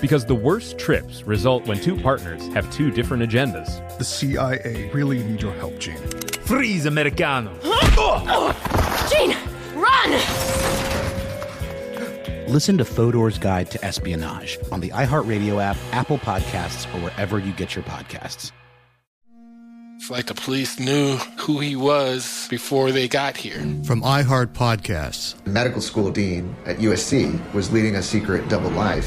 because the worst trips result when two partners have two different agendas. The CIA really need your help, Gene. Freeze, Americano! Oh, Gene, run! Listen to Fodor's Guide to Espionage on the iHeartRadio app, Apple Podcasts, or wherever you get your podcasts. It's like the police knew who he was before they got here. From iHeart Podcasts, medical school dean at USC was leading a secret double life.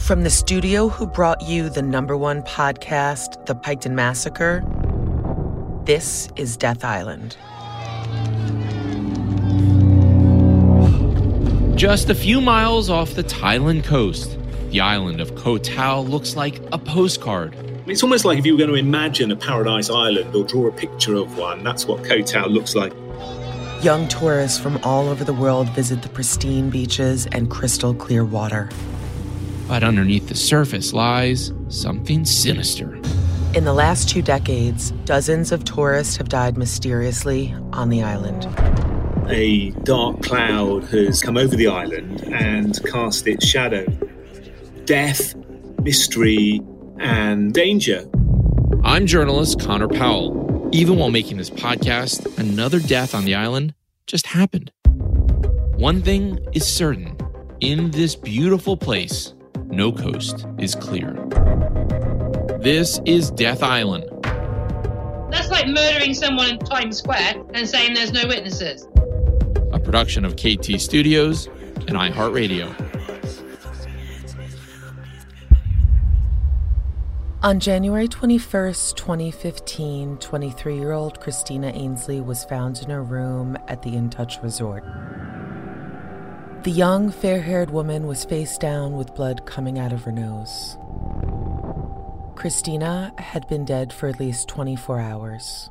From the studio who brought you the number one podcast, The Piketon Massacre, this is Death Island. Just a few miles off the Thailand coast, the island of Koh Tao looks like a postcard it's almost like if you were going to imagine a paradise island or draw a picture of one, that's what Koh Tao looks like. Young tourists from all over the world visit the pristine beaches and crystal clear water. But underneath the surface lies something sinister. In the last two decades, dozens of tourists have died mysteriously on the island. A dark cloud has come over the island and cast its shadow. Death, mystery, and danger. I'm journalist Connor Powell. Even while making this podcast, another death on the island just happened. One thing is certain in this beautiful place, no coast is clear. This is Death Island. That's like murdering someone in Times Square and saying there's no witnesses. A production of KT Studios and iHeartRadio. On January 21, 2015, 23 year old Christina Annesley was found in her room at the In Touch Resort. The young, fair haired woman was face down with blood coming out of her nose. Christina had been dead for at least 24 hours.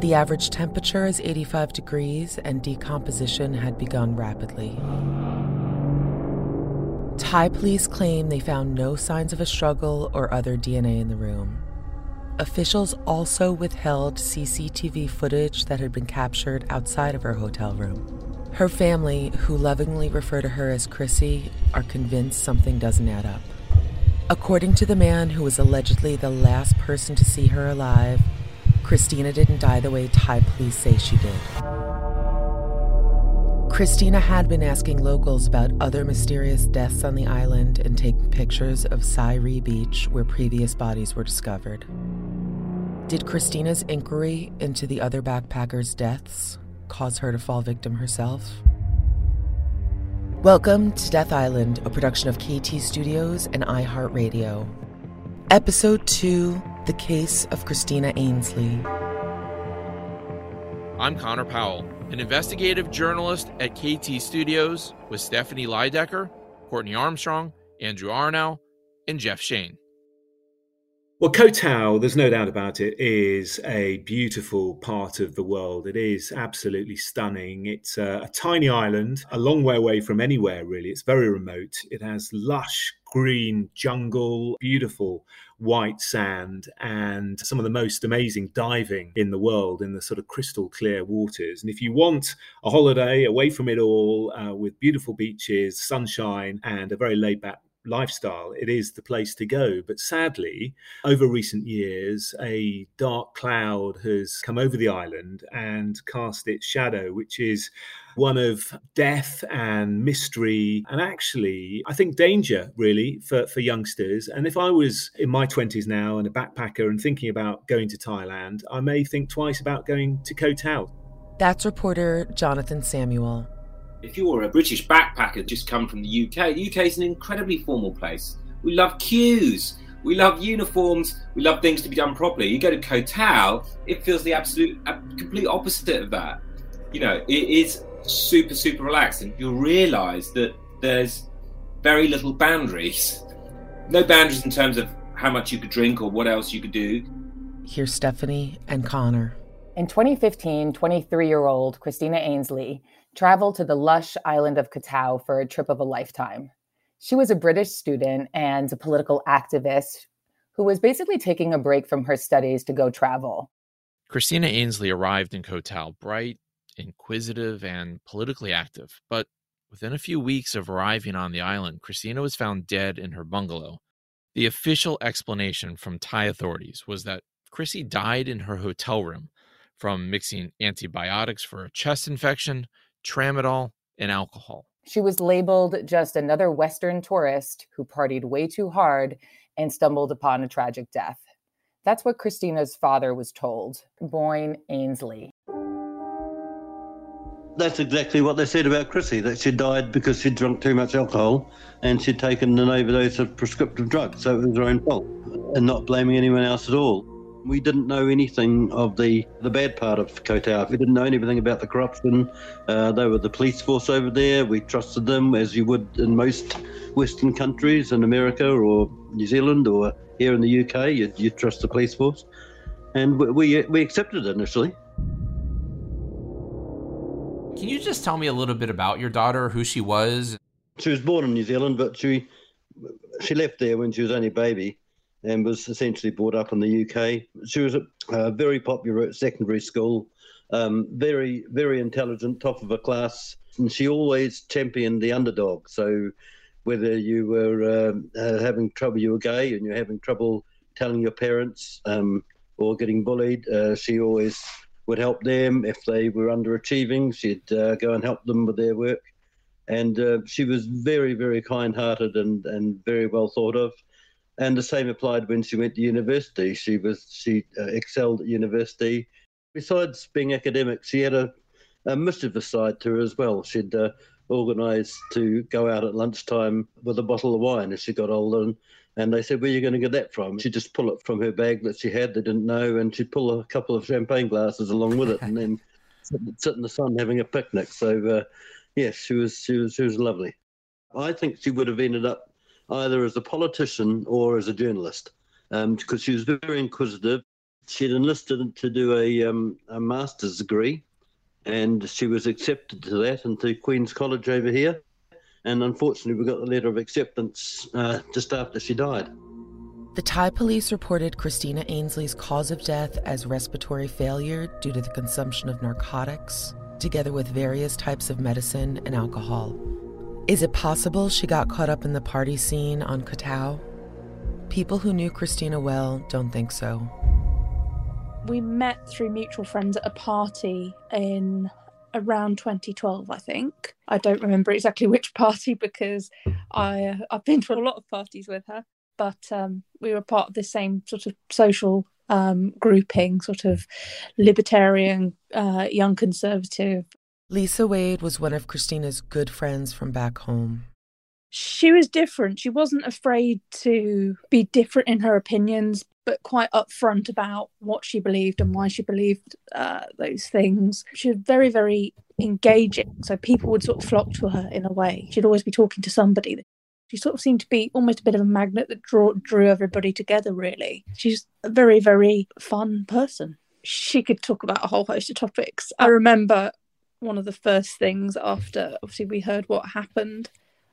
The average temperature is 85 degrees, and decomposition had begun rapidly. Thai police claim they found no signs of a struggle or other DNA in the room. Officials also withheld CCTV footage that had been captured outside of her hotel room. Her family, who lovingly refer to her as Chrissy, are convinced something doesn't add up. According to the man who was allegedly the last person to see her alive, Christina didn't die the way Thai police say she did. Christina had been asking locals about other mysterious deaths on the island and taking pictures of Sairee Beach where previous bodies were discovered. Did Christina's inquiry into the other backpackers' deaths cause her to fall victim herself? Welcome to Death Island, a production of KT Studios and iHeartRadio. Episode 2 The Case of Christina Annesley. I'm Connor Powell an investigative journalist at KT Studios with Stephanie Lydecker, Courtney Armstrong, Andrew Arnow, and Jeff Shane. Well, Koh there's no doubt about it, is a beautiful part of the world. It is absolutely stunning. It's a, a, tiny island, a long way away from anywhere, really. It's very remote. It has lush green jungle, beautiful white sand, and some of the most amazing diving in the world in the sort of crystal clear waters. And if you want a holiday away from it all uh, with beautiful beaches, sunshine, and a very laid back lifestyle, it is the place to go. But sadly, over recent years, a dark cloud has come over the island and cast its shadow, which is one of death and mystery and actually i think danger really for, for youngsters. And if i was in my 20s now and a backpacker and thinking about going to thailand i may think twice about going to koh tao. That's reporter jonathan samuel if you're a British backpacker just come from the UK, the UK is an incredibly formal place. We love queues. We love uniforms. We love things to be done properly. You go to Koh Tao, it feels the absolute, uh, complete opposite of that. You know, it is super, super relaxed, and you'll realise that there's very little boundaries. No boundaries in terms of how much you could drink or what else you could do. Here's Stephanie and Connor. In 2015, 23 year old Christina Annesley traveled to the lush island of Koh Tao for a trip of a lifetime. She was a British student and a political activist who was basically taking a break from her studies to go travel. Christina Annesley arrived in Koh Tao bright, inquisitive, and politically active. But within a few weeks of arriving on the island, Christina was found dead in her bungalow. The official explanation from Thai authorities was that Chrissy died in her hotel room from mixing antibiotics for a chest infection tramadol, and alcohol. She was labeled just another Western tourist who partied way too hard and stumbled upon a tragic death. That's what Christina's father was told, Boyne Annesley. That's exactly what they said about Chrissy, that she died because she'd drunk too much alcohol and she'd taken an overdose of prescriptive drugs, so it was her own fault, and not blaming anyone else at all we didn't know anything of the, the bad part of Koh Tao. We didn't know anything about the corruption. Uh, they were the police force over there. We trusted them as you would in most Western countries, in America or New Zealand or here in the UK. You, you trust the police force. And we, we accepted it initially. Can you just tell me a little bit about your daughter, who she was? She was born in New Zealand, but she she left there when she was only a baby and was essentially brought up in the UK. She was a, very popular at secondary school, um, very, very intelligent, top of her class, and she always championed the underdog. So whether you were um, uh, having trouble, you were gay, and you're having trouble telling your parents um, or getting bullied, uh, she always would help them. If they were underachieving, she'd uh, go and help them with their work. And uh, she was very, very kind hearted and, and very well thought of and the same applied when she went to university. She was she uh, excelled at university. Besides being academic, she had a, a mischievous side to her as well. She'd uh, organise to go out at lunchtime with a bottle of wine as she got older, and, and they said, "Where are you going to get that from?" She'd just pull it from her bag that she had. They didn't know, and she'd pull a couple of champagne glasses along with it, and then sit, sit in the sun having a picnic. So, uh, yes, she was she was she was lovely. I think she would have ended up either as a politician or as a journalist, um, because she was very inquisitive. She'd enlisted to do a, um, a master's degree, and she was accepted to that and to Queen's College over here. And unfortunately, we got the letter of acceptance uh, just after she died. The Thai police reported Christina Annesley's cause of death as respiratory failure due to the consumption of narcotics, together with various types of medicine and alcohol. Is it possible she got caught up in the party scene on Koh Tao? People who knew Christina well don't think so. We met through mutual friends at a party in around 2012, I think. I don't remember exactly which party because I I've been to a lot of parties with her, but um, we were part of the same sort of social um, grouping, sort of libertarian, uh, young conservative Lisa Wade was one of Christina's good friends from back home. She was different. She wasn't afraid to be different in her opinions, but quite upfront about what she believed and why she believed uh, those things. She was very, very engaging. So people would sort of flock to her in a way. She'd always be talking to somebody. She sort of seemed to be almost a bit of a magnet that drew, drew everybody together, really. She's a very, very fun person. She could talk about a whole host of topics. I remember one of the first things after, obviously, we heard what happened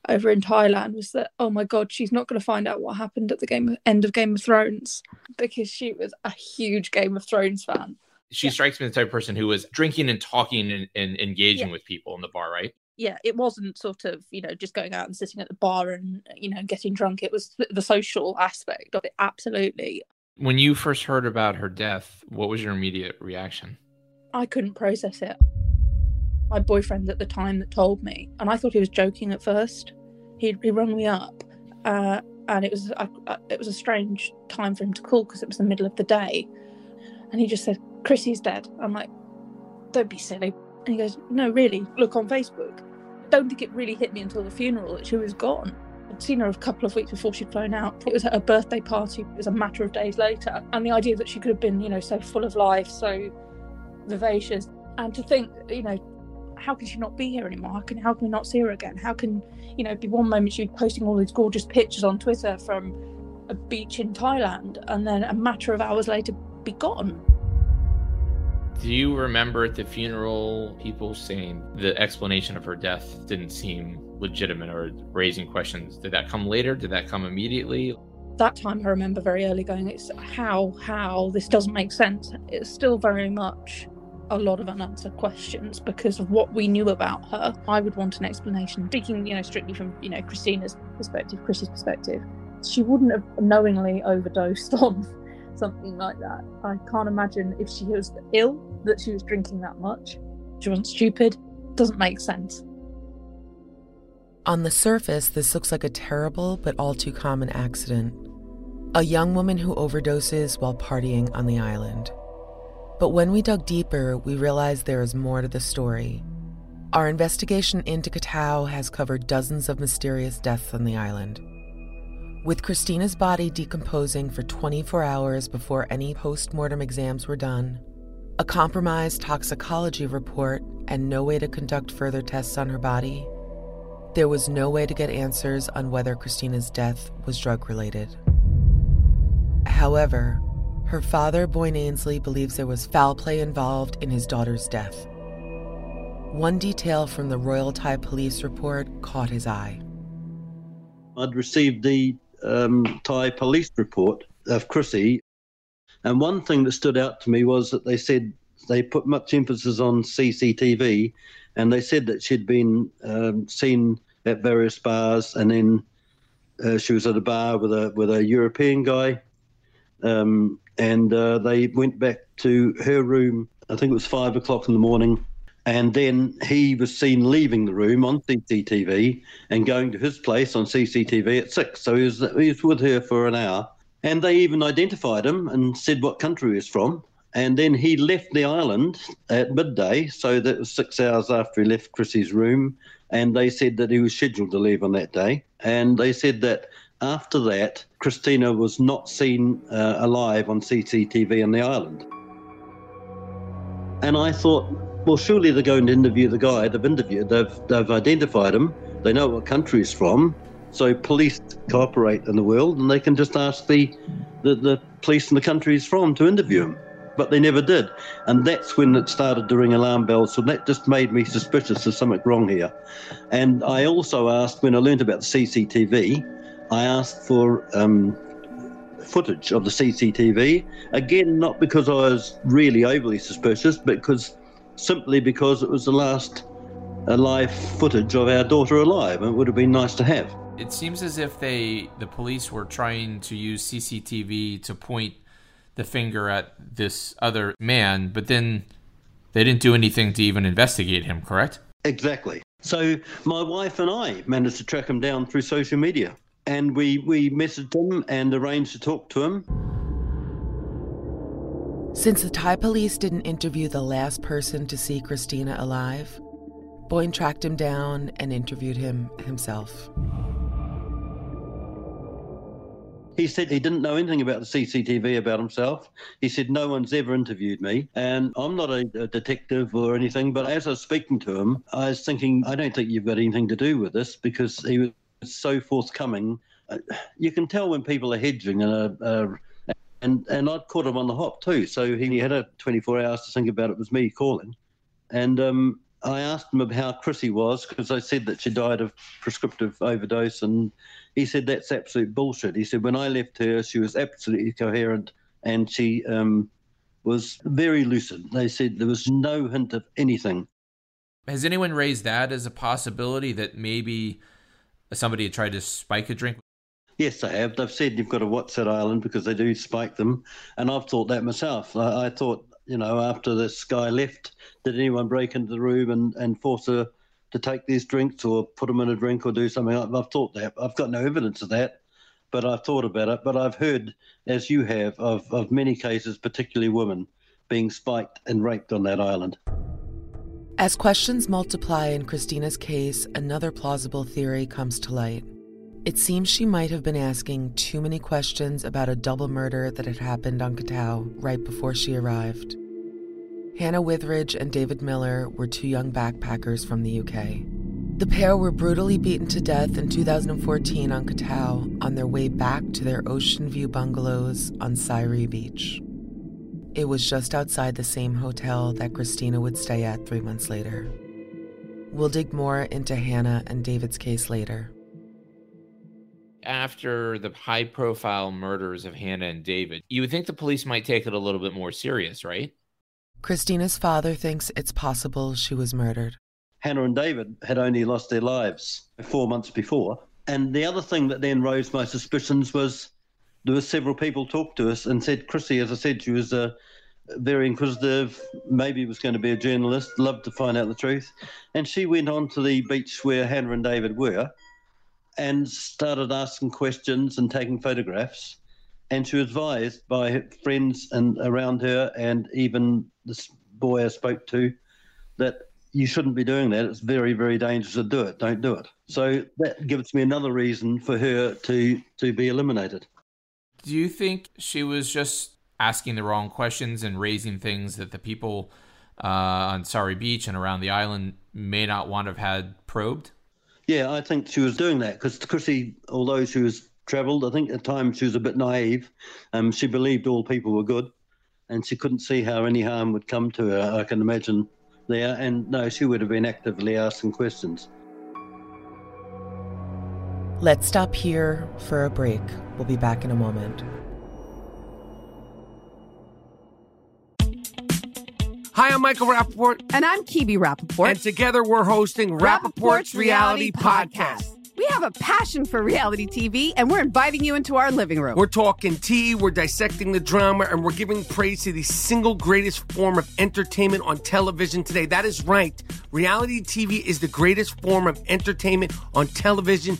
over in Thailand was that oh my god she's not going to find out what happened at the game end of Game of Thrones because she was a huge Game of Thrones fan. She yeah. strikes me as the type of person who was drinking and talking and, and engaging yeah. with people in the bar, right? Yeah, it wasn't sort of you know just going out and sitting at the bar and you know getting drunk. It was the social aspect of it. Absolutely. When you first heard about her death, what was your immediate reaction? I couldn't process it my boyfriend at the time that told me, and I thought he was joking at first. He he rung me up, uh, and it was I, it was a strange time for him to call because it was the middle of the day, and he just said, "Chrissy's dead." I'm like, "Don't be silly." And he goes, "No, really. Look on Facebook." Don't think it really hit me until the funeral that she was gone. I'd seen her a couple of weeks before she'd flown out. It was at a birthday party. It was a matter of days later, and the idea that she could have been, you know, so full of life, so vivacious, and to think, you know, how can she not be here anymore? How can how can we not see her again? How can you know be one moment she'd posting all these gorgeous pictures on Twitter from a beach in Thailand, and then a matter of hours later be gone. Do you remember at the funeral people saying the explanation of her death didn't seem legitimate or raising questions? Did that come later? Did that come immediately? That time I remember very early going, it's how, how, this doesn't make sense. It's still very much a lot of unanswered questions because of what we knew about her. I would want an explanation. Speaking, you know, strictly from you know Christina's perspective, Chris's perspective, she wouldn't have knowingly overdosed on something like that. I can't imagine if she was ill that she was drinking that much. She wasn't stupid. Doesn't make sense. On the surface, this looks like a terrible but all too common accident. A young woman who overdoses while partying on the island. But when we dug deeper, we realized there is more to the story. Our investigation into Koh Tao has covered dozens of mysterious deaths on the island. With Christina's body decomposing for 24 hours before any post mortem exams were done, a compromised toxicology report, and no way to conduct further tests on her body, there was no way to get answers on whether Christina's death was drug related. However, her father, Boyne Annesley, believes there was foul play involved in his daughter's death. One detail from the Royal Thai police report caught his eye. I'd received the um, Thai police report of Chrissy, and one thing that stood out to me was that they said they put much emphasis on CCTV, and they said that she'd been um, seen at various bars, and then uh, she was at a bar with a with a European guy, um, and uh, they went back to her room. I think it was five o'clock in the morning. And then he was seen leaving the room on CCTV and going to his place on CCTV at six. So he was, he was with her for an hour. And they even identified him and said what country he was from. And then he left the island at midday. So that was six hours after he left Chrissy's room. And they said that he was scheduled to leave on that day. And they said that after that, Christina was not seen uh, alive on CCTV on the island. And I thought, well, surely they're going to interview the guy they've interviewed. They've, they've identified him. They know what country he's from. So police cooperate in the world and they can just ask the, the, the police in the country he's from to interview him. But they never did. And that's when it started to ring alarm bells. So that just made me suspicious there's something wrong here. And I also asked, when I learned about the CCTV, I asked for um, footage of the CCTV. Again, not because I was really overly suspicious, but because simply because it was the last uh, live footage of our daughter alive, and it would have been nice to have. It seems as if they, the police, were trying to use CCTV to point the finger at this other man, but then they didn't do anything to even investigate him. Correct? Exactly. So my wife and I managed to track him down through social media and we we messaged him and arranged to talk to him. Since the Thai police didn't interview the last person to see Christina alive, Boyne tracked him down and interviewed him himself. He said he didn't know anything about the CCTV about himself. He said, No one's ever interviewed me. And I'm not a, a, detective or anything, but as I was speaking to him, I was thinking, I don't think you've got anything to do with this because he was so forthcoming. Uh, you can tell when people are hedging and uh, uh, and and I'd caught him on the hop too. So he had a 24 hours to think about it. it was me calling, and um, I asked him about how Chrissy was because I said that she died of prescriptive overdose, and he said that's absolute bullshit. He said when I left her, she was absolutely coherent and she um, was very lucid. They said there was no hint of anything. Has anyone raised that as a possibility that maybe somebody had tried to spike a drink? Yes, they have. They've said you've got to watch that island because they do spike them, and I've thought that myself. I, I thought, you know, after this guy left, did anyone break into the room and, and force her to take these drinks or put them in a drink or do something? I've thought that. I've got no evidence of that, but I've thought about it. But I've heard, as you have, of, of many cases, particularly women, being spiked and raped on that island. As questions multiply in Christina's case, another plausible theory comes to light. It seems she might have been asking too many questions about a double murder that had happened on Koh right before she arrived. Hannah Witheridge and David Miller were two young backpackers from the UK. The pair were brutally beaten to death in 2014 on Koh on their way back to their ocean view bungalows on Sairee Beach. It was just outside the same hotel that Christina would stay at three months later. We'll dig more into Hannah and David's case later. After the high profile murders of Hannah and David, you would think the police might take it a little bit more serious, right? Christina's father thinks it's possible she was murdered. Hannah and David had only lost their lives four months before. And the other thing that then rose my suspicions was there were several people talked to us and said, Chrissy, as I said, she was uh, very inquisitive, maybe was going to be a journalist, loved to find out the truth. And she went on to the beach where Hannah and David were and started asking questions and taking photographs. And she was advised by friends and around her and even this boy I spoke to that you shouldn't be doing that. It's very, very dangerous to do it. Don't do it. So that gives me another reason for her to to be eliminated. Do you think she was just asking the wrong questions and raising things that the people uh, on Sairee Beach and around the island may not want to have had probed? Yeah, I think she was doing that because Chrissy, although she was travelled, I think at times she was a bit naive. Um, she believed all people were good, and she couldn't see how any harm would come to her. I can imagine there, and no, she would have been actively asking questions. Let's stop here for a break. We'll be back in a moment. Hi, I'm Michael Rapaport. And I'm Kibi Rapaport. And together we're hosting Rapaport's, Rapaport's Reality, Reality Podcast. Podcast. We have a passion for reality TV, and we're inviting you into our living room. We're talking tea, we're dissecting the drama, and we're giving praise to the single greatest form of entertainment on television today. That is right. Reality TV is the greatest form of entertainment on television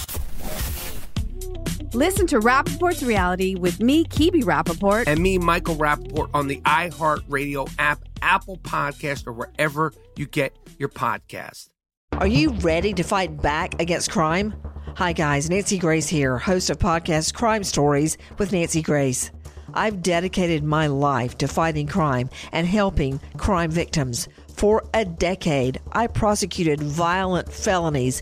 Listen to Rapaport's reality with me, Kibi Rapaport. And me, Michael Rapaport, on the iHeartRadio app, Apple Podcast, or wherever you get your podcast. Are you ready to fight back against crime? Hi, guys. Nancy Grace here, host of podcast Crime Stories with Nancy Grace. I've dedicated my life to fighting crime and helping crime victims. For a decade, I prosecuted violent felonies,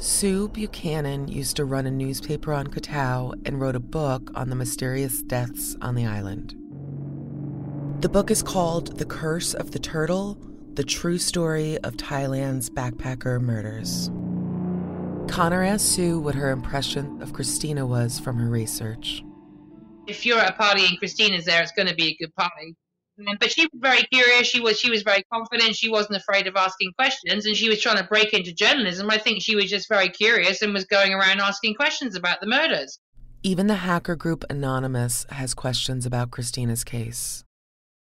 Sue Buchanan used to run a newspaper on Koh and wrote a book on the mysterious deaths on the island. The book is called The Curse of the Turtle The True Story of Thailand's Backpacker Murders. Connor asked Sue what her impression of Christina was from her research. If you're at a party and Christina's there, it's going to be a good party. But she was very curious. She was she was very confident. She wasn't afraid of asking questions, and she was trying to break into journalism. I think she was just very curious and was going around asking questions about the murders. Even the hacker group Anonymous has questions about Christina's case.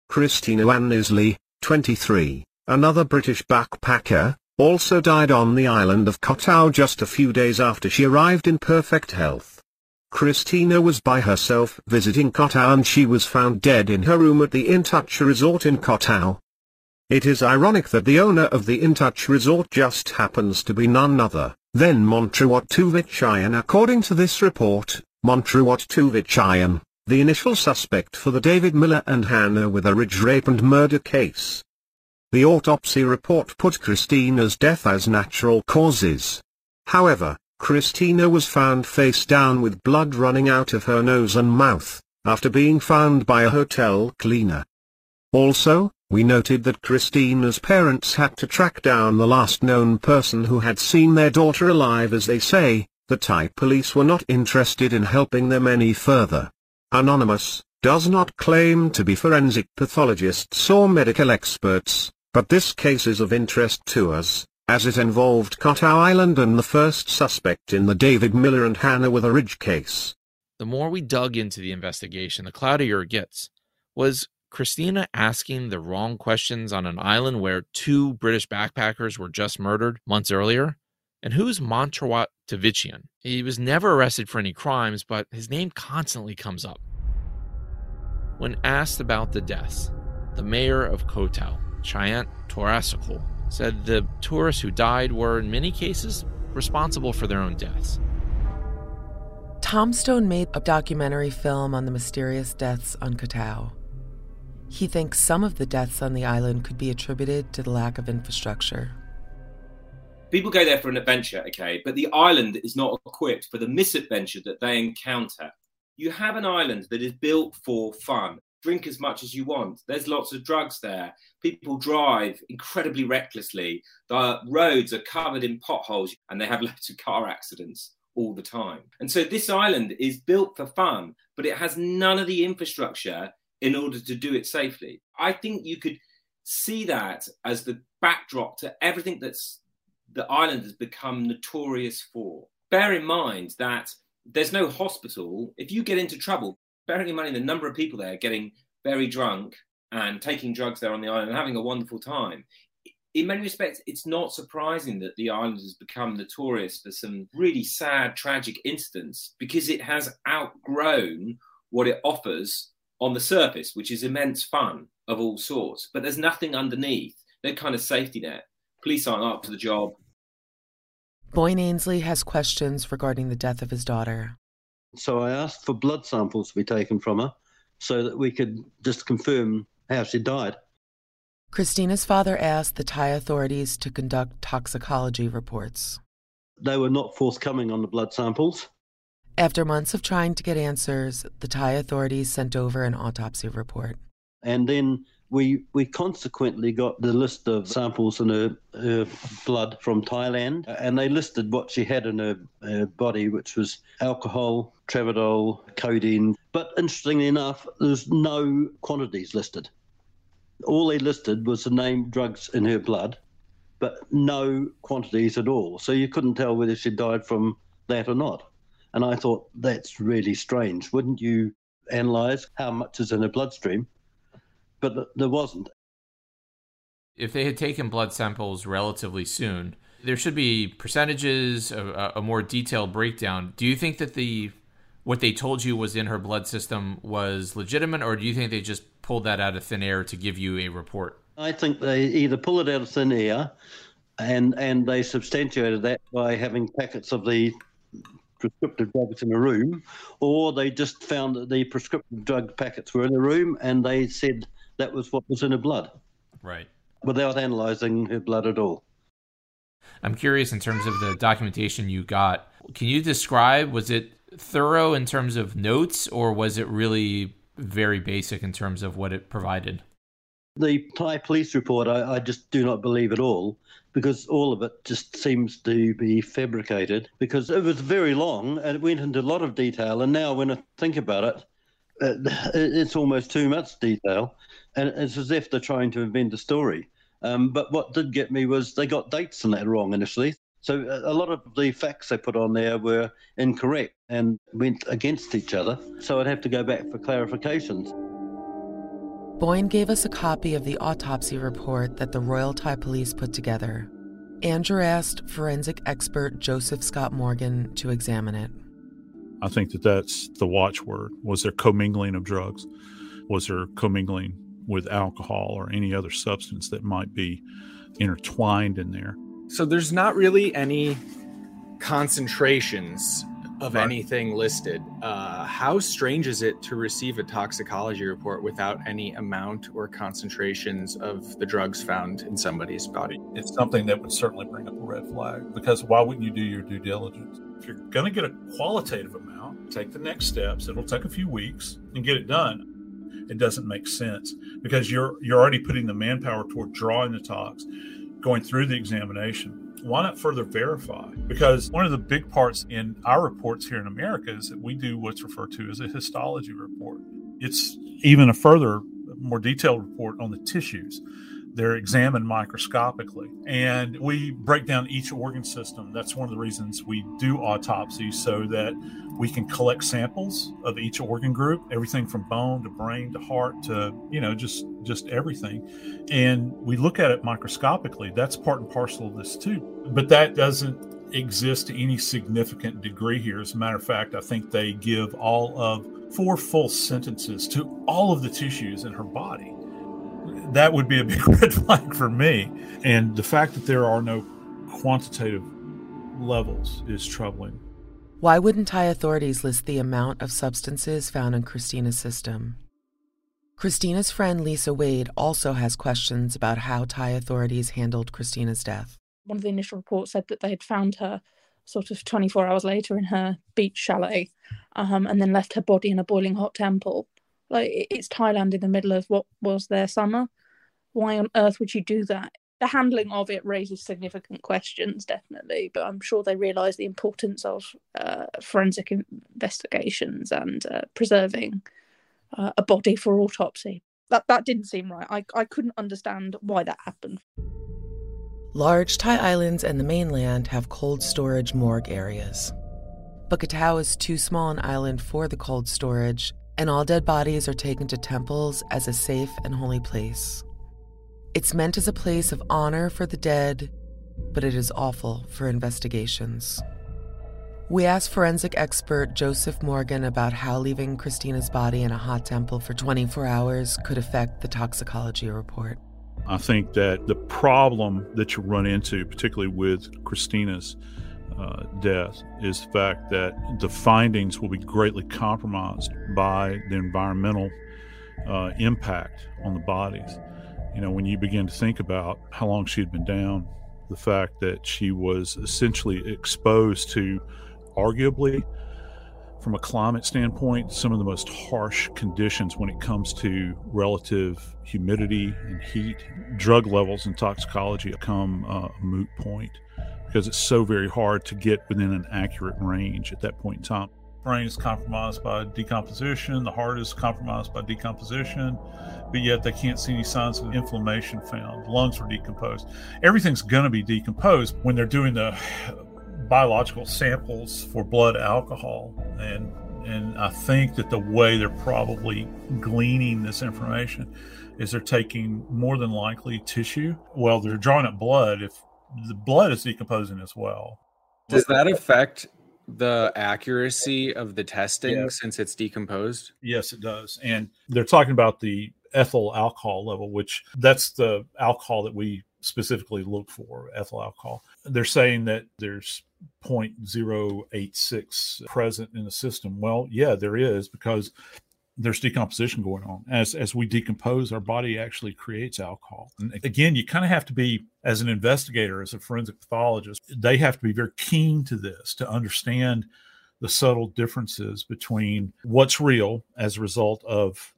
Christina Annesley, 23, another British backpacker, also died on the island of Koh Tao just a few days after she arrived in perfect health. Christina was by herself visiting Koh Tao and she was found dead in her room at the InTouch Resort in Koh Tao. It is ironic that the owner of the InTouch Resort just happens to be none other than Montriwat Tuwichian according to this report, Montriwat Tuwichian, the initial suspect for the David Miller and Hannah Witheridge rape and murder case. The autopsy report put Christina's death as natural causes. However, Christina was found face down with blood running out of her nose and mouth, after being found by a hotel cleaner. Also, we noted that Christina's parents had to track down the last known person who had seen their daughter alive as they say, the Thai police were not interested in helping them any further. Anonymous, does not claim to be forensic pathologists or medical experts, but this case is of interest to us, as it involved Koh Tao Island and the first suspect in the David Miller and Hannah Witheridge case. The more we dug into the investigation, the cloudier it gets. Was Christina asking the wrong questions on an island where two British backpackers were just murdered months earlier? And who's Montriwat Tuwichian? He was never arrested for any crimes, but his name constantly comes up. When asked about the deaths, the mayor of Koh Tao, Chayant Torasikul, said the tourists who died were, in many cases, responsible for their own deaths. Tom Stone made a documentary film on the mysterious deaths on Koh Tao. He thinks some of the deaths on the island could be attributed to the lack of infrastructure. People go there for an adventure, okay, but the island is not equipped for the misadventure that they encounter. You have an island that is built for fun drink as much as you want. There's lots of drugs there. People drive incredibly recklessly. The roads are covered in potholes and they have loads of car accidents all the time. And so this island is built for fun, but it has none of the infrastructure in order to do it safely. I think you could see that as the backdrop to everything that's the island has become notorious for. Bear in mind that there's no hospital. If you get into trouble, bearing in mind the number of people there getting very drunk and taking drugs there on the island and having a wonderful time. In many respects, it's not surprising that the island has become notorious for some really sad, tragic incidents because it has outgrown what it offers on the surface, which is immense fun of all sorts, but there's nothing underneath. No kind of safety net. Police aren't up to the job. Boyne Annesley has questions regarding the death of his daughter. So I asked for blood samples to be taken from her so that we could just confirm how she died. Christina's father asked the Thai authorities to conduct toxicology reports. They were not forthcoming on the blood samples. After months of trying to get answers, the Thai authorities sent over an autopsy report. And then we we consequently got the list of samples in her, her blood from Thailand, uh, and they listed what she had in her, her body, which was alcohol, tramadol, codeine. But interestingly enough, there's no quantities listed. All they listed was the name drugs in her blood, but no quantities at all. So you couldn't tell whether she died from that or not. And I thought that's really strange. Wouldn't you analyze how much is in her bloodstream? But there wasn't. If they had taken blood samples relatively soon, there should be percentages, a, a, more detailed breakdown. Do you think that the what they told you was in her blood system was legitimate, or do you think they just pulled that out of thin air to give you a report? I think they either pull it out of thin air, and and they substantiated that by having packets of the prescriptive drugs in a room, or they just found that the prescriptive drug packets were in a room, and they said that was what was in her blood. Right. Without analyzing her blood at all. I'm curious in terms of the documentation you got. Can you describe, was it thorough in terms of notes or was it really very basic in terms of what it provided? The Thai police report, I, I, just do not believe at all because all of it just seems to be fabricated because it was very long and it went into a lot of detail. And now, when I think about it, uh, it's almost too much detail and it's as if they're trying to invent a story. Um, but what did get me was they got dates in that wrong initially. So a lot of the facts they put on there were incorrect and went against each other. So I'd have to go back for clarifications. Boyne gave us a copy of the autopsy report that the Royal Thai Police put together. Andrew asked forensic expert Joseph Scott Morgan to examine it. I think that that's the watchword. Was there commingling of drugs? Was there commingling with alcohol or any other substance that might be intertwined in there. So there's not really any concentrations of right. anything listed. Uh, how strange is it to receive a toxicology report without any amount or concentrations of the drugs found in somebody's body? It's something that would certainly bring up a red flag because why wouldn't you do your due diligence? If you're going to get a qualitative amount, take the next steps. It'll take a few weeks and get it done it doesn't make sense because you're you're already putting the manpower toward drawing the tox, going through the examination. Why not further verify? Because one of the big parts in our reports here in America is that we do what's referred to as a histology report. It's even a further, more detailed report on the tissues. They're examined microscopically. And we break down each organ system. That's one of the reasons we do autopsies so that we can collect samples of each organ group, everything from bone to brain to heart to, you know, just just everything. And we look at it microscopically. That's part and parcel of this too. But that doesn't exist to any significant degree here. As a matter of fact, I think they give all of four full sentences to all of the tissues in her body that would be a big red flag for me. And the fact that there are no quantitative levels is troubling. Why wouldn't Thai authorities list the amount of substances found in Christina's system? Christina's friend Lisa Wade also has questions about how Thai authorities handled Christina's death. One of the initial reports said that they had found her sort of 24 hours later in her beach chalet um, and then left her body in a boiling hot temple. Like it's Thailand in the middle of what was their summer. Why on earth would you do that? The handling of it raises significant questions, definitely, but I'm sure they realise the importance of uh, forensic investigations and uh, preserving uh, a body for autopsy. That that didn't seem right. I I couldn't understand why that happened. Large Thai islands and the mainland have cold storage morgue areas. But is too small an island for the cold storage, and all dead bodies are taken to temples as a safe and holy place. It's meant as a place of honor for the dead, but it is awful for investigations. We asked forensic expert Joseph Morgan about how leaving Christina's body in a hot temple for 24 hours could affect the toxicology report. I think that the problem that you run into, particularly with Christina's uh, death, is the fact that the findings will be greatly compromised by the environmental uh, impact on the bodies. You know, when you begin to think about how long she had been down, the fact that she was essentially exposed to arguably from a climate standpoint, some of the most harsh conditions when it comes to relative humidity and heat. Drug levels and toxicology become uh, a moot point because it's so very hard to get within an accurate range at that point in time. Brain is compromised by decomposition, the heart is compromised by decomposition, but yet they can't see any signs of inflammation found. lungs are decomposed. Everything's going to be decomposed when they're doing the biological samples for blood alcohol and and I think that the way they're probably gleaning this information is they're taking more than likely tissue. Well, they're drawing up blood if the blood is decomposing as well. Does that affect the accuracy of the testing yeah. since it's decomposed? Yes, it does. And they're talking about the ethyl alcohol level, which that's the alcohol that we specifically look for, ethyl alcohol. They're saying that there's 0.086 present in the system. Well, yeah, there is because there's decomposition going on. As as we decompose, our body actually creates alcohol. And again, you kind of have to be as an investigator, as a forensic pathologist, they have to be very keen to this to understand the subtle differences between what's real as a result of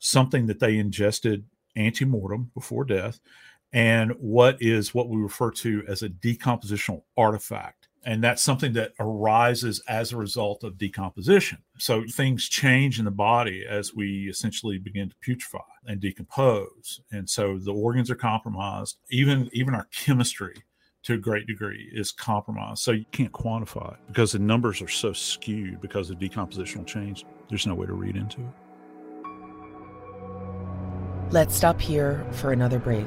something that they ingested ante-mortem before death and what is what we refer to as a decompositional artifact and that's something that arises as a result of decomposition. So things change in the body as we essentially begin to putrefy and decompose. And so the organs are compromised. Even even our chemistry to a great degree is compromised. So you can't quantify it because the numbers are so skewed because of decompositional change. There's no way to read into it. Let's stop here for another break.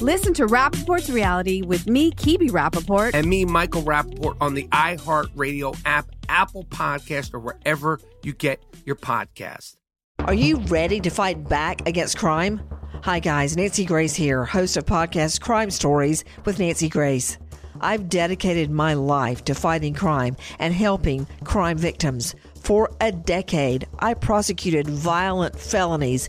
Listen to Rapaport's reality with me, Kibi Rapaport. And me, Michael Rapaport, on the iHeartRadio app, Apple Podcast, or wherever you get your podcast. Are you ready to fight back against crime? Hi, guys. Nancy Grace here, host of podcast Crime Stories with Nancy Grace. I've dedicated my life to fighting crime and helping crime victims. For a decade, I prosecuted violent felonies,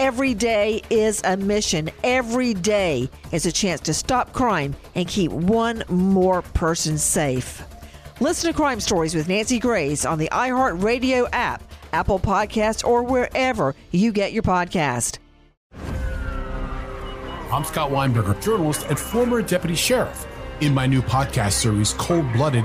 Every day is a mission. Every day is a chance to stop crime and keep one more person safe. Listen to Crime Stories with Nancy Grace on the iHeartRadio app, Apple Podcasts, or wherever you get your podcast. I'm Scott Weinberger, journalist and former deputy sheriff. In my new podcast series, Cold Blooded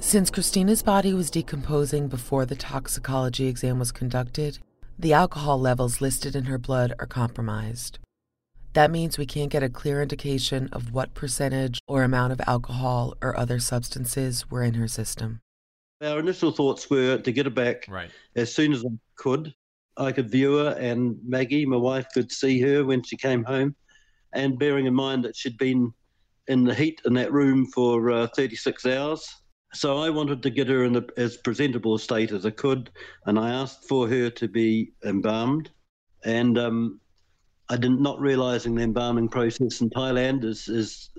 Since Christina's body was decomposing before the toxicology exam was conducted, the alcohol levels listed in her blood are compromised. That means we can't get a clear indication of what percentage or amount of alcohol or other substances were in her system. Our initial thoughts were to get her back right. as soon as I could. I could view her, and Maggie, my wife, could see her when she came home. And bearing in mind that she'd been in the heat in that room for uh, 36 hours, so I wanted to get her in a, as presentable a state as I could, and I asked for her to be embalmed. And um, I did not realizing the embalming process in Thailand is, is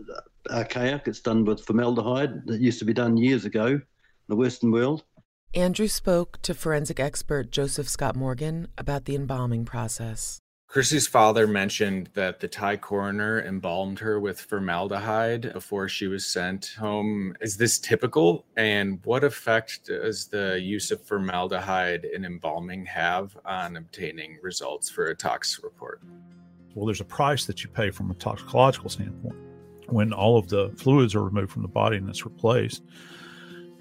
archaic. It's done with formaldehyde. That used to be done years ago in the Western world. Andrew spoke to forensic expert Joseph Scott Morgan about the embalming process. Chrissy's father mentioned that the Thai coroner embalmed her with formaldehyde before she was sent home. Is this typical? And what effect does the use of formaldehyde in embalming have on obtaining results for a tox report? Well, there's a price that you pay from a toxicological standpoint. When all of the fluids are removed from the body and it's replaced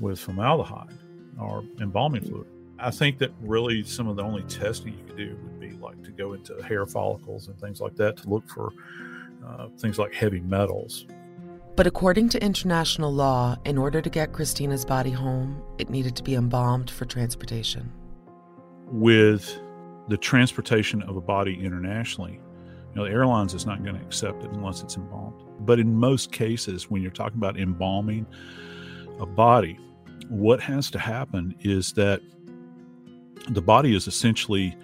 with formaldehyde or embalming fluid. I think that really some of the only testing you could do would be like to go into hair follicles and things like that to look for uh, things like heavy metals. But according to international law, in order to get Christina's body home, it needed to be embalmed for transportation. With the transportation of a body internationally, you know, the airlines is not going to accept it unless it's embalmed. But in most cases, when you're talking about embalming a body, what has to happen is that the body is essentially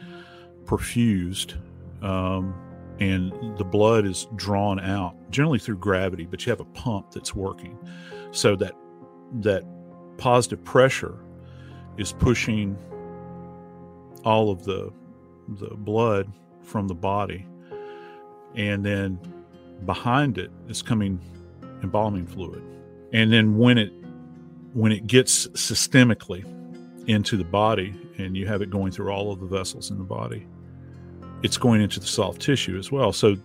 perfused um, and the blood is drawn out generally through gravity but you have a pump that's working. So that that positive pressure is pushing all of the the blood from the body. And then behind it is coming embalming fluid. And then when it when it gets systemically into the body and you have it going through all of the vessels in the body, it's going into the soft tissue as well. So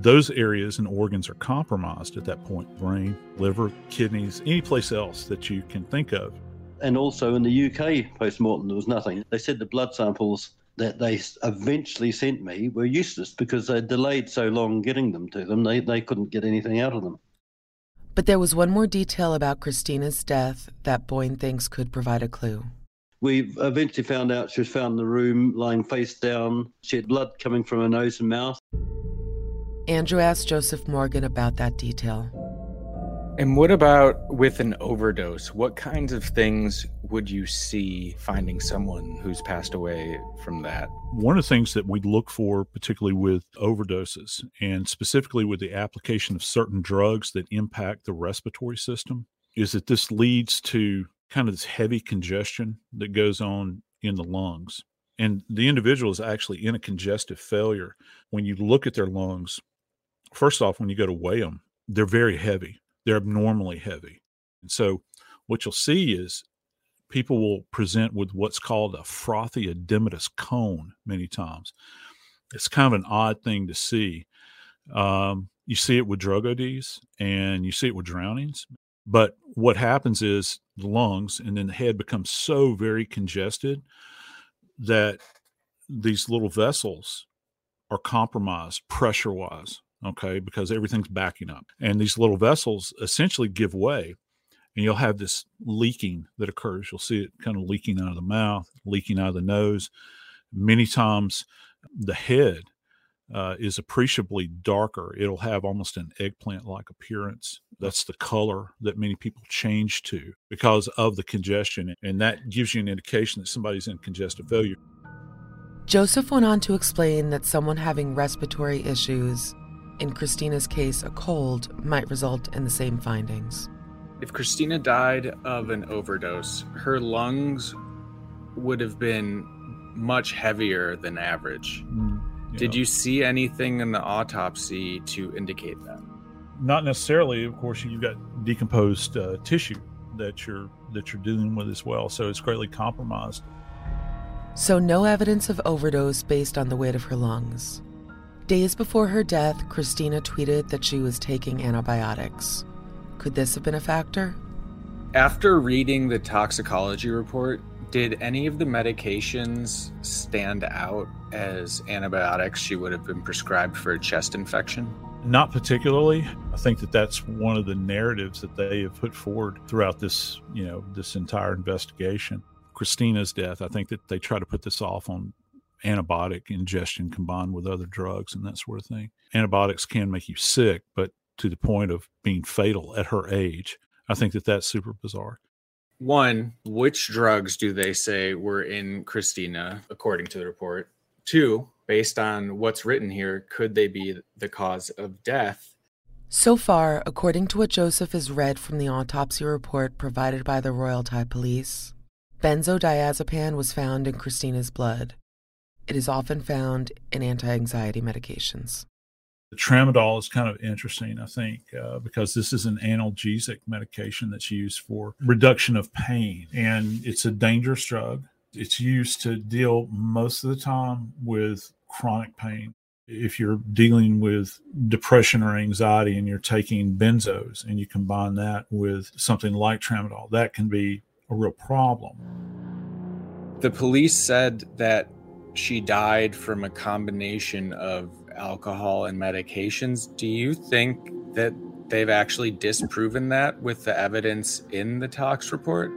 those areas and organs are compromised at that point brain, liver, kidneys, any place else that you can think of. And also in the UK post mortem, there was nothing. They said the blood samples that they eventually sent me were useless because they delayed so long getting them to them, they, they couldn't get anything out of them. But there was one more detail about Christina's death that Boyne thinks could provide a clue. We eventually found out she was found in the room, lying face down. She had blood coming from her nose and mouth. Andrew asked Joseph Morgan about that detail. And what about with an overdose? What kinds of things would you see finding someone who's passed away from that? One of the things that we look for, particularly with overdoses, and specifically with the application of certain drugs that impact the respiratory system, is that this leads to kind of this heavy congestion that goes on in the lungs. And the individual is actually in a congestive failure. When you look at their lungs, first off, when you go to weigh them, they're very heavy, they're abnormally heavy. And so, what you'll see is people will present with what's called a frothy edematous cone many times. It's kind of an odd thing to see. Um, you see it with drug ODs and you see it with drownings. But what happens is the lungs and then the head becomes so very congested that these little vessels are compromised pressure wise, okay, because everything's backing up. And these little vessels essentially give way. And you'll have this leaking that occurs. You'll see it kind of leaking out of the mouth, leaking out of the nose. Many times, the head uh, is appreciably darker. It'll have almost an eggplant like appearance. That's the color that many people change to because of the congestion. And that gives you an indication that somebody's in congestive failure. Joseph went on to explain that someone having respiratory issues, in Christina's case, a cold, might result in the same findings. If Christina died of an overdose, her lungs would have been much heavier than average. Mm, Did you see anything in the autopsy to indicate that? Not necessarily. Of course, you've got decomposed uh, tissue that you're that you're dealing with as well, so it's greatly compromised. So, no evidence of overdose based on the weight of her lungs. Days before her death, Christina tweeted that she was taking antibiotics. Could this have been a factor? After reading the toxicology report, did any of the medications stand out as antibiotics she would have been prescribed for a chest infection? Not particularly. I think that that's one of the narratives that they have put forward throughout this, you know, this entire investigation. Christina's death, I think that they try to put this off on antibiotic ingestion combined with other drugs and that sort of thing. Antibiotics can make you sick, but to the point of being fatal at her age, I think that that's super bizarre. One, which drugs do they say were in Christina, according to the report? Two, based on what's written here, could they be the cause of death? So far, according to what Joseph has read from the autopsy report provided by the Royal Thai Police, benzodiazepam was found in Christina's blood. It is often found in anti anxiety medications. The tramadol is kind of interesting, I think, uh, because this is an analgesic medication that's used for reduction of pain, and it's a dangerous drug. It's used to deal most of the time with chronic pain. If you're dealing with depression or anxiety and you're taking benzos and you combine that with something like tramadol, that can be a real problem. The police said that she died from a combination of alcohol and medications. Do you think that they've actually disproven that with the evidence in the tox report?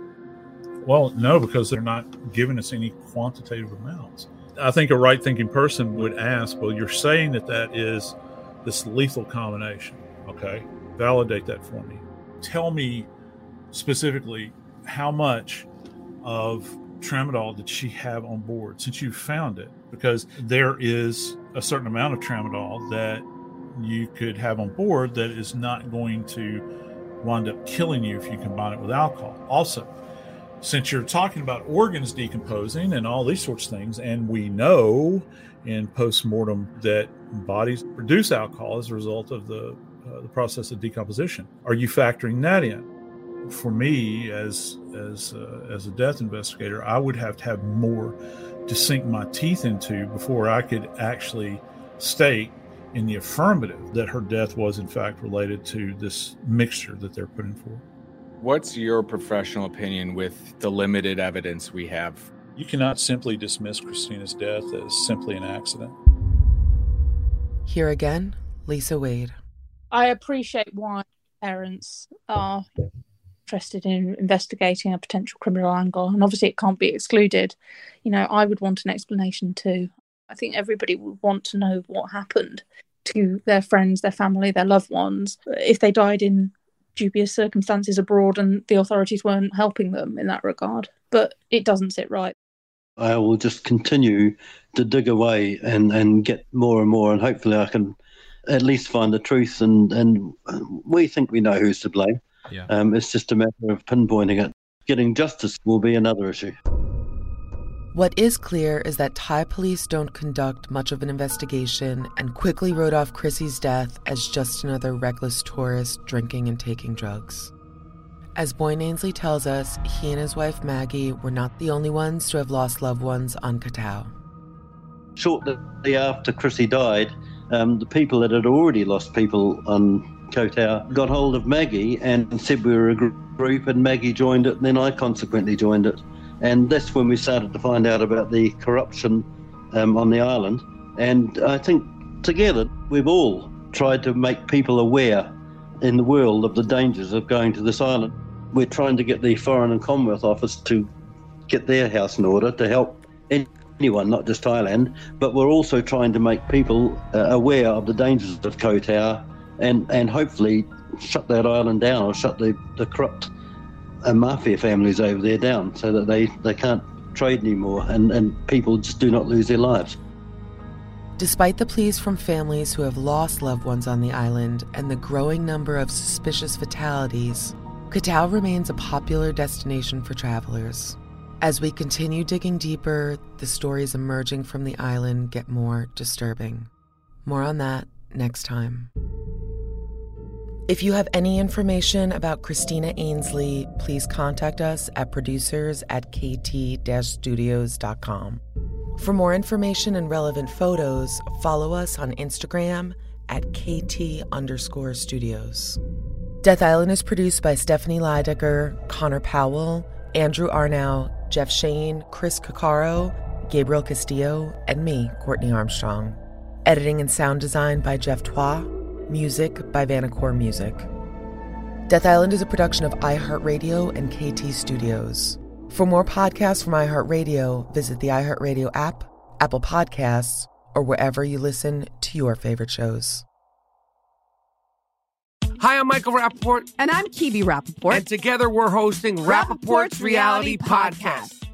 Well, no, because they're not giving us any quantitative amounts. I think a right thinking person would ask, well, you're saying that that is this lethal combination. Okay. Validate that for me. Tell me specifically how much of tramadol did she have on board since you found it? Because there is a certain amount of tramadol that you could have on board that is not going to wind up killing you if you combine it with alcohol. Also, since you're talking about organs decomposing and all these sorts of things, and we know in postmortem that bodies produce alcohol as a result of the uh, the process of decomposition, are you factoring that in? For me, as as uh, as a death investigator, I would have to have more to sink my teeth into before I could actually state in the affirmative that her death was in fact related to this mixture that they're putting forward. What's your professional opinion with the limited evidence we have? You cannot simply dismiss Christina's death as simply an accident. Here again, Lisa Wade. I appreciate why parents are interested in investigating a potential criminal angle, and obviously it can't be excluded. You know, I would want an explanation too. I think everybody would want to know what happened to their friends, their family, their loved ones, if they died in dubious circumstances abroad and the authorities weren't helping them in that regard. But it doesn't sit right. I will just continue to dig away and, and get more and more, and hopefully I can at least find the truth. And, and we think we know who's to blame. Yeah. Um, it's just a matter of pinpointing it. Getting justice will be another issue. What is clear is that Thai police don't conduct much of an investigation and quickly wrote off Chrissy's death as just another reckless tourist drinking and taking drugs. As Boyne Annesley tells us, he and his wife Maggie were not the only ones to have lost loved ones on Koh Tao. Shortly after Chrissy died, um, the people that had already lost people on Koh Tao got hold of Maggie and said we were a group, and Maggie joined it, and then I consequently joined it. And that's when we started to find out about the corruption um, on the island. And I think together we've all tried to make people aware in the world of the dangers of going to this island. We're trying to get the Foreign and Commonwealth Office to get their house in order to help anyone, not just Thailand, but we're also trying to make people uh, aware of the dangers of Koh Tao and, and hopefully shut that island down or shut the, the corrupt uh, mafia families over there down so that they, they can't trade anymore and, and people just do not lose their lives. Despite the pleas from families who have lost loved ones on the island and the growing number of suspicious fatalities, Koh remains a popular destination for travelers. As we continue digging deeper, the stories emerging from the island get more disturbing. More on that next time. If you have any information about Christina Annesley, please contact us at producers at kt studios.com. For more information and relevant photos, follow us on Instagram at kt underscore studios. Death Island is produced by Stephanie Leidecker, Connor Powell, Andrew Arnow, Jeff Shane, Chris Caccaro, Gabriel Castillo, and me, Courtney Armstrong. Editing and sound design by Jeff Twa. Music by Vanacore Music. Death Island is a production of iHeartRadio and KT Studios. For more podcasts from iHeartRadio, visit the iHeartRadio app, Apple Podcasts, or wherever you listen to your favorite shows. Hi, I'm Michael Rapaport. And I'm Kibi Rapaport. And together we're hosting Rapaport's, Reality Podcast.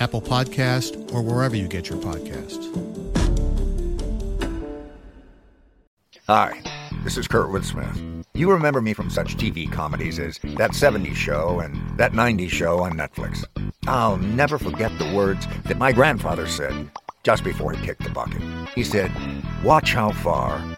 Apple Podcast, or wherever you get your podcasts. Hi, this is Kurtwood Smith. You remember me from such TV comedies as That 70s Show and That 90s Show on Netflix. I'll never forget the words that my grandfather said just before he kicked the bucket. He said, Watch how far